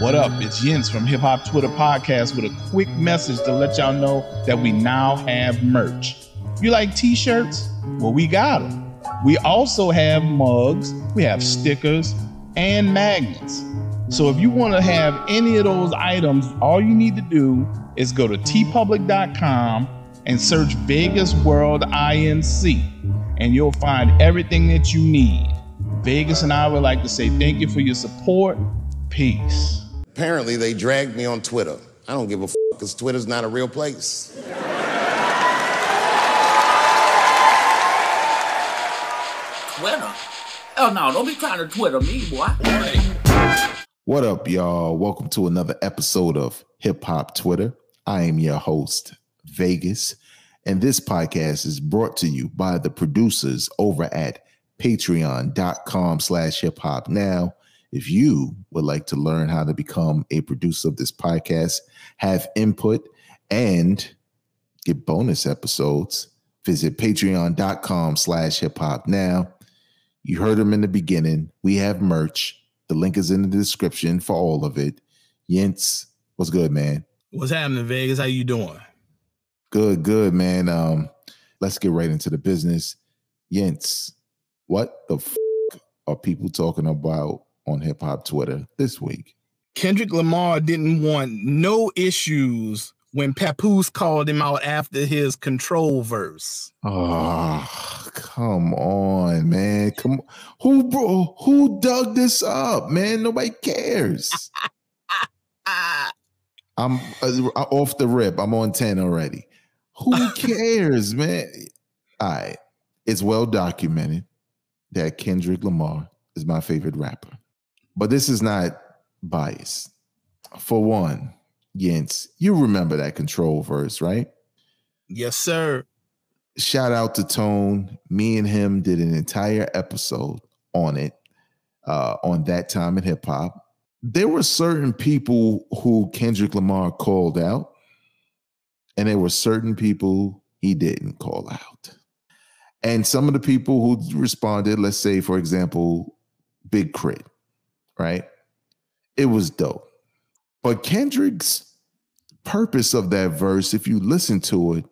What up? It's Jens from Hip Hop Twitter Podcast with a quick message to let y'all know that we now have merch. You like t shirts? Well, we got them. We also have mugs, we have stickers, and magnets. So if you want to have any of those items, all you need to do is go to teepublic.com and search Vegas World INC, and you'll find everything that you need. Vegas and I would like to say thank you for your support. Peace. Apparently, they dragged me on Twitter. I don't give a fuck because Twitter's not a real place. Twitter? Oh uh, no, don't be trying to Twitter me, boy. What up, y'all? Welcome to another episode of Hip Hop Twitter. I am your host, Vegas, and this podcast is brought to you by the producers over at patreon.com slash hip hop. Now, if you would like to learn how to become a producer of this podcast, have input, and get bonus episodes, visit patreon.com slash hip hop. Now, you heard them in the beginning. We have merch. The link is in the description for all of it. Yentz, what's good, man? What's happening, Vegas? How you doing? Good, good, man. Um, let's get right into the business. Yentz, what the f- are people talking about on hip hop Twitter this week? Kendrick Lamar didn't want no issues when Papoose called him out after his control verse. Oh, come on, man. Come who bro who dug this up, man? Nobody cares. I'm uh, off the rip. I'm on 10 already. Who cares, man? All right. It's well documented that Kendrick Lamar is my favorite rapper. But this is not bias. For one, Yentz, you remember that control verse, right? Yes, sir. Shout out to Tone. Me and him did an entire episode on it, uh, on that time in hip hop. There were certain people who Kendrick Lamar called out, and there were certain people he didn't call out. And some of the people who responded, let's say, for example, Big K.R.I.T., right? It was dope. But Kendrick's purpose of that verse, if you listen to it,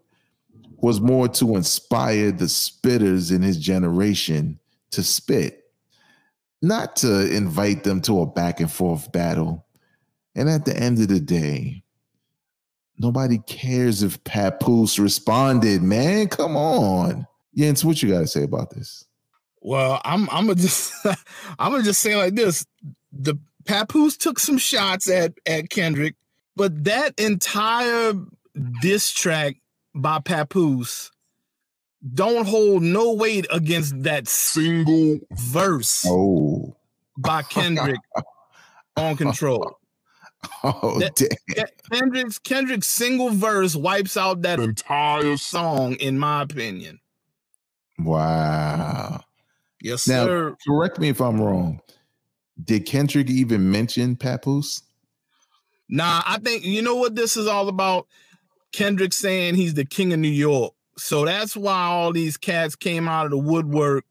was more to inspire the spitters in his generation to spit, not to invite them to a back and forth battle. And at the end of the day, nobody cares if Papoose responded, man. Come on. Jens, what you got to say about this? Well, I'm I'm gonna just I'm gonna just say like this: the Papoose took some shots at at Kendrick, but that entire diss track by Papoose don't hold no weight against that single verse Oh, by Kendrick on Control. oh, That- damn. Ke- Kendrick's Kendrick's single verse wipes out that entire song, in my opinion. Wow. Yes, Now, sir. correct me if I'm wrong. Did Kendrick even mention Papoose? Nah, I think you know what this is all about. Kendrick saying he's the king of New York. So that's why all these cats came out of the woodwork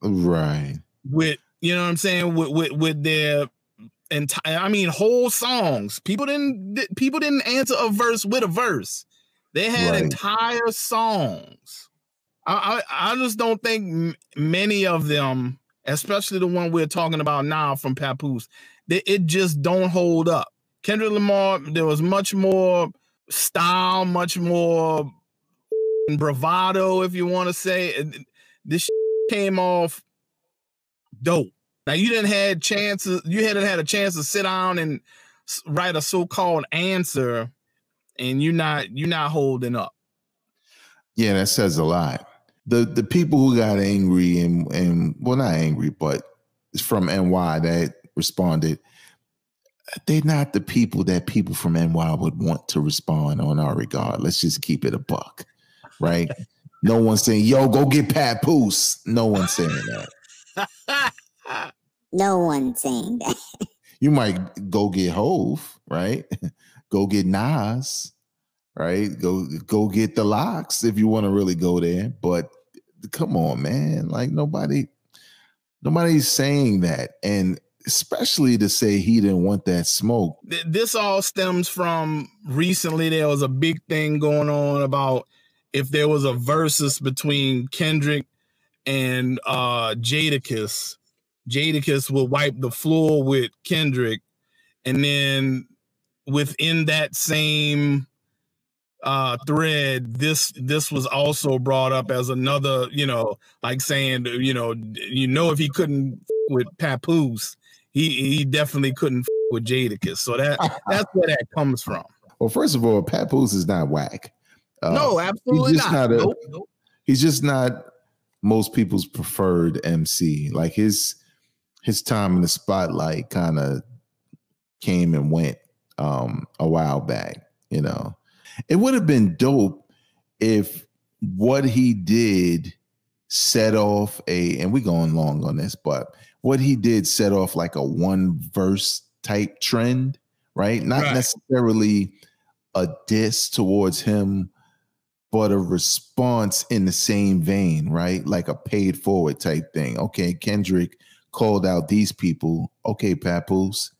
Right. with, you know what I'm saying, with with, with their entire I mean whole songs. People didn't people didn't answer a verse with a verse. They had Right. entire songs. I, I I just don't think m- many of them, especially the one we're talking about now from Papoose, they, it just don't hold up. Kendrick Lamar, there was much more style, much more bravado, if you want to say. This came off dope. Now you didn't had chances. You hadn't had a chance to sit down and write a so-called answer, and you're not you're not holding up. Yeah, that says a lot. The the people who got angry and and well not angry, but it's from NY that responded. They're not the people that people from NY would want to respond on our regard. Let's just keep it a buck, right? no one's saying, "Yo, go get Papoose." No one's saying that. No one saying that. You might go get Hove, right? go get Nas, right? Go go get the LOX if you want to really go there. But come on, man. Like nobody, nobody's saying that. And especially to say he didn't want that smoke. This all stems from recently there was a big thing going on about if there was a versus between Kendrick and uh Jadakiss, Jadakiss will wipe the floor with Kendrick, and then within that same uh thread this this was also brought up as another you know like saying you know you know if he couldn't f- with papoose he he definitely couldn't f- with jadakiss so that that's where that comes from Well, first of all, Papoose is not whack. Uh, no absolutely just not, not a- nope. he's just not most people's preferred MC. Like his his time in the spotlight kind of came and went um a while back, you know. It would have been dope if what he did set off a and we going long on this, but what he did set off like a one verse type trend, right? Not Right. necessarily a diss towards him but a response in the same vein, right? Like a paid forward type thing. Okay, Kendrick called out these people. Okay, Papoose,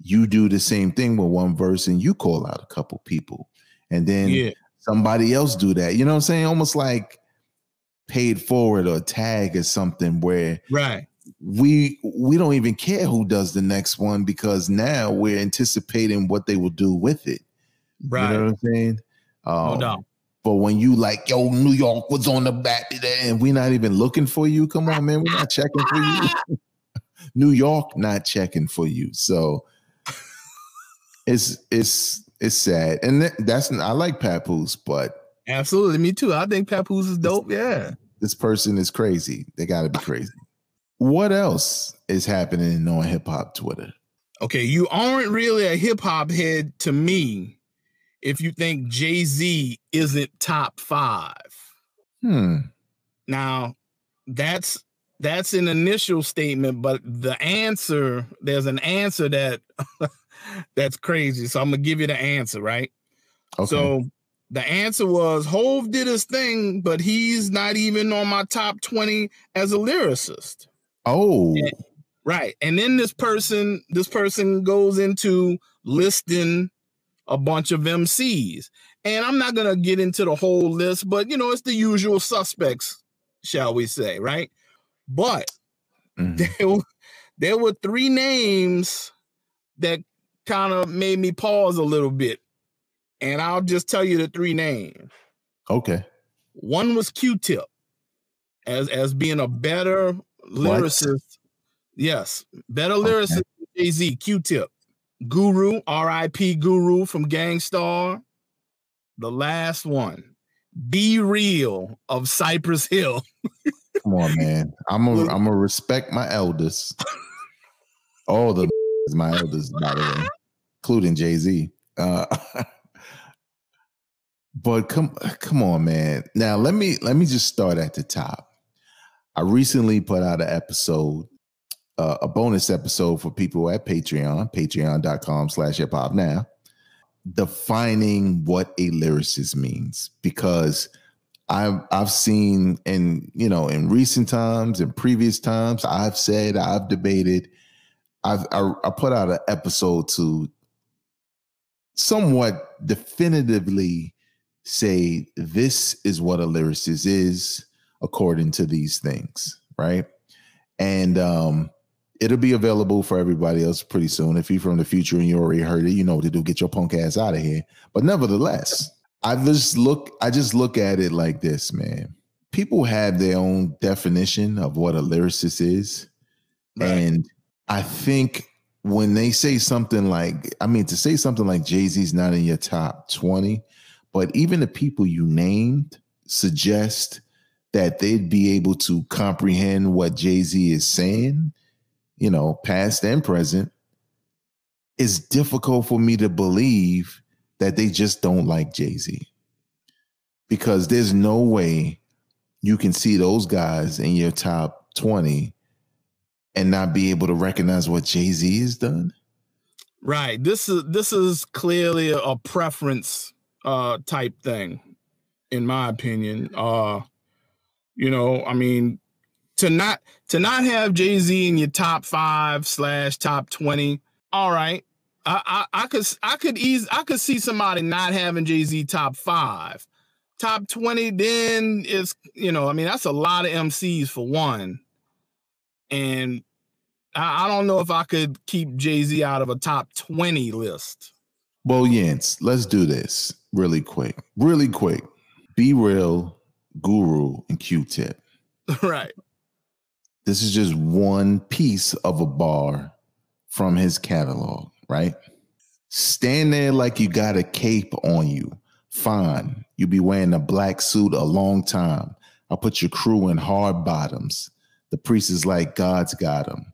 you do the same thing with one verse and you call out a couple people. And then yeah somebody else do that. You know what I'm saying? Almost like paid forward or tag or something where right we we don't even care who does the next one because now we're anticipating what they will do with it. right You know what I'm saying? no Um, doubt but when you like, yo, New York was on the back that, and we're not even looking for you. Come on, man, we're not checking for you. New York not checking for you. So it's it's it's sad, and that, that's I like Papoose, but absolutely me too i think papoose is dope yeah this person is crazy. They got to be crazy. What else is happening on hip hop Twitter? okay you aren't really a hip-hop head to me if you think jay-z isn't top five Hmm. Now, that's that's an initial statement, but the answer there's an answer that that's crazy. So I'm gonna give you the answer, right? Okay. So the answer was Hove did his thing, but he's not even on my top 20 as a lyricist. oh, Yeah. Right. And then this person, this person goes into listing a bunch of MCs. And I'm not gonna get into the whole list, but you know, it's the usual suspects, shall we say, right? But mhm. there, were- there were three names that kind of made me pause a little bit. And I'll just tell you the three names. okay. One was Q-Tip as as being a better lyricist. Yes, better lyricist than Jay-Z, Q-Tip. Guru, R.I.P. Guru from Gang Starr. The last one, B-Real of Cypress Hill. Come on, man. I'm gonna I'm gonna respect my elders. All the is my elders, by the way, including Jay Z. Uh, but come come on, man. Now let me let me just start at the top. I recently put out an episode, uh, a bonus episode for people at Patreon, patreon.com slash hip hop now, defining what a lyricist means because I've I've seen in you know in recent times and previous times I've said I've debated I've I, I put out an episode to somewhat definitively say this is what a lyricist is according to these things right? And um it'll be available for everybody else pretty soon. If you're from the future and you already heard it you know what to do. Get your punk ass out of here. But nevertheless I just look I just look at it like this, man. People have their own definition of what a lyricist is. Right. And I think when they say something like, I mean, to say something like Jay-Z's not in your top 20, but even the people you named suggest that they'd be able to comprehend what Jay-Z is saying, you know, past and present, it's difficult for me to believe that they just don't like Jay Z. Because there's no way you can see those guys in your top 20 and not be able to recognize what Jay Z has done. Right. This is this is clearly a, preference uh type thing, in my opinion. Uh, you know, I mean, to not to not have Jay Z in your top five slash top twenty. All right, I, I I could I could ease I could see somebody not having Jay Z top five, top twenty. Then is you know I mean that's a lot of MCs for one, and I, I don't know if I could keep Jay Z out of a top twenty list. Well, Yance, let's do this really quick, really quick. B-Real, Guru, and Q-Tip. right. This is just one piece of a bar from his catalog, right? Stand there like you got a cape on you. Fine. You'll be wearing a black suit a long time. I'll put your crew in hard bottoms. The priest is like God's got him.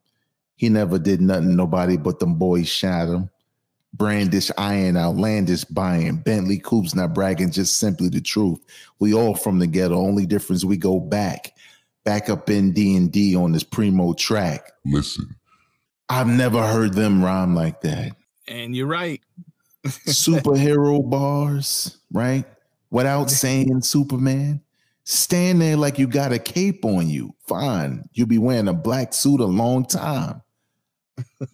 He never did nothing, nobody but them boys shot him. Brandish iron, outlandish buying, Bentley coupes, not bragging, just simply the truth. We all from the ghetto. Only difference we go back, back up in D and D on this primo track. Listen, I've never heard them rhyme like that. And you're right. Superhero bars, right? Without saying Superman. Stand there like you got a cape on you. Fine. You'll be wearing a black suit a long time.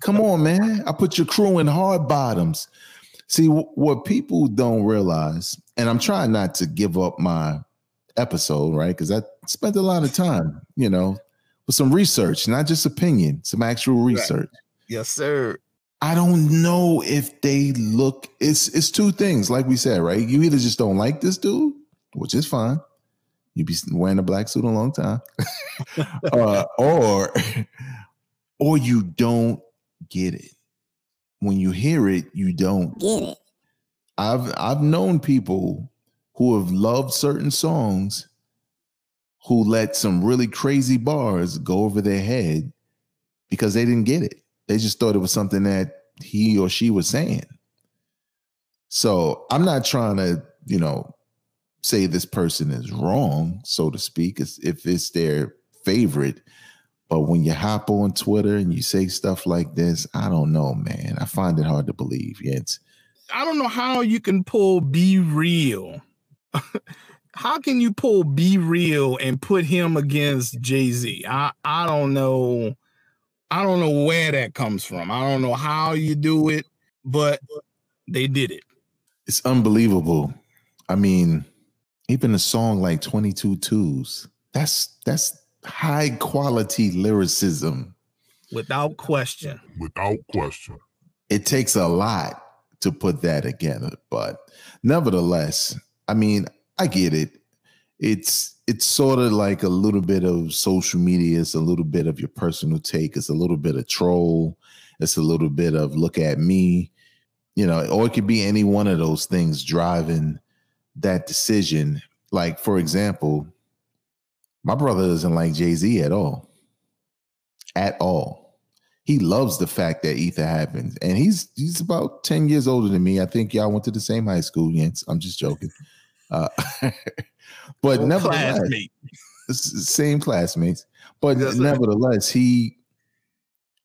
Come on, man. I put your crew in hard bottoms. See, what people don't realize, and I'm trying not to give up my episode, right? Because I spent a lot of time, you know, with some research, not just opinion, some actual research. Right. Yes, sir. I don't know if they look. It's it's two things, like we said, right? You either just don't like this dude, which is fine. You be wearing a black suit a long time, uh, or or you don't get it. When you hear it, you don't get it. I've I've known people who have loved certain songs who let some really crazy bars go over their head because they didn't get it. They just thought it was something that he or she was saying. So I'm not trying to, you know, say this person is wrong, so to speak, if it's their favorite. But when you hop on Twitter and you say stuff like this, I don't know, man. I find it hard to believe. Yeah, I don't know how you can pull B-Real. How can you pull B-Real and put him against Jay-Z? I I don't know. I don't know where that comes from. I don't know how you do it, but they did it. It's unbelievable. I mean, even a song like 22 Twos, that's that's high quality lyricism. Without question. Without question. It takes a lot to put that together, but nevertheless, I mean, I get it. It's it's sort of like a little bit of social media, it's a little bit of your personal take, it's a little bit of troll, it's a little bit of look at me, you know, or it could be any one of those things driving that decision. Like, for example, my brother doesn't like Jay Z at all. At all. He loves the fact that Ether happens. And he's he's about 10 years older than me. I think y'all went to the same high school, Yance. I'm just joking. Uh, but well, nevertheless, classmate. same classmates. But nevertheless, he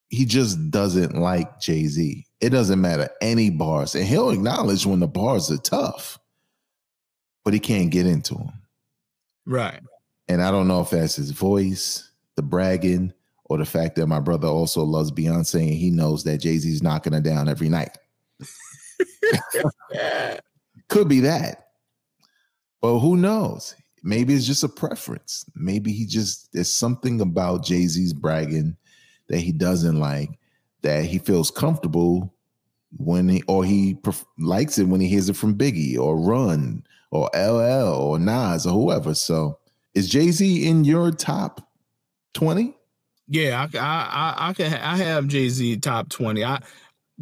he just doesn't like Jay Z. It doesn't matter any bars, and he'll acknowledge when the bars are tough, but he can't get into them. Right. And I don't know if that's his voice, the bragging, or the fact that my brother also loves Beyonce and he knows that Jay Z's knocking her down every night. Could be that. But who knows? Maybe it's just a preference. Maybe he just, there's something about Jay Z's bragging that he doesn't like, that he feels comfortable when he, or he pref- likes it when he hears it from Biggie or Run or LL or Nas or whoever. So, is Jay Z in your top twenty? Yeah, I I I can I have Jay Z top twenty. I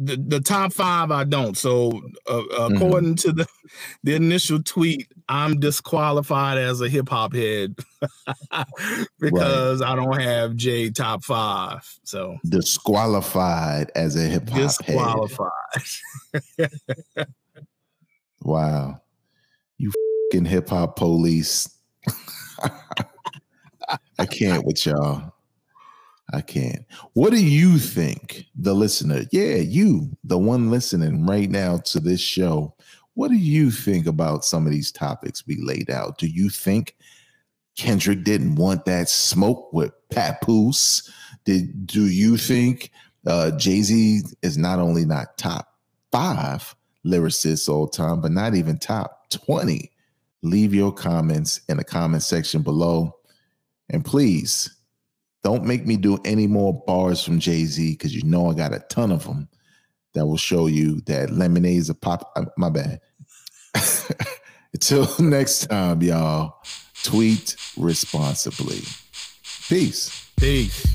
the, the top five I don't. So uh, according mm-hmm. to the the initial tweet, I'm disqualified as a hip hop head because right. I don't have Jay top five. So disqualified as a hip hop disqualified. wow, you fucking hip hop police. I can't with y'all. I can't. What do you think, the listener? Yeah, you, the one listening right now to this show. What do you think about some of these topics we laid out? Do you think Kendrick didn't want that smoke with Papoose? Did do you think uh, Jay Z is not only not top five lyricists all time, but not even top 20? Leave your comments in the comment section below. And please don't make me do any more bars from Jay Z because you know I got a ton of them that will show you that lemonade is a pop. uh, My bad. Until next time, y'all, tweet responsibly. Peace. Peace.